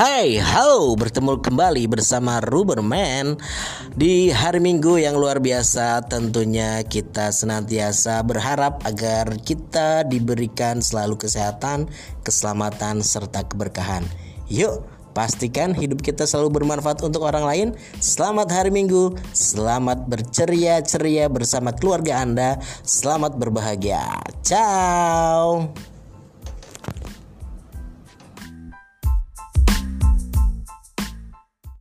Hai, halo, bertemu kembali bersama Ruberman di hari Minggu yang luar biasa. Tentunya kita senantiasa berharap agar kita diberikan selalu kesehatan, keselamatan, serta keberkahan. Yuk, pastikan hidup kita selalu bermanfaat untuk orang lain. Selamat hari Minggu, selamat berceria-ceria bersama keluarga Anda, selamat berbahagia. Ciao.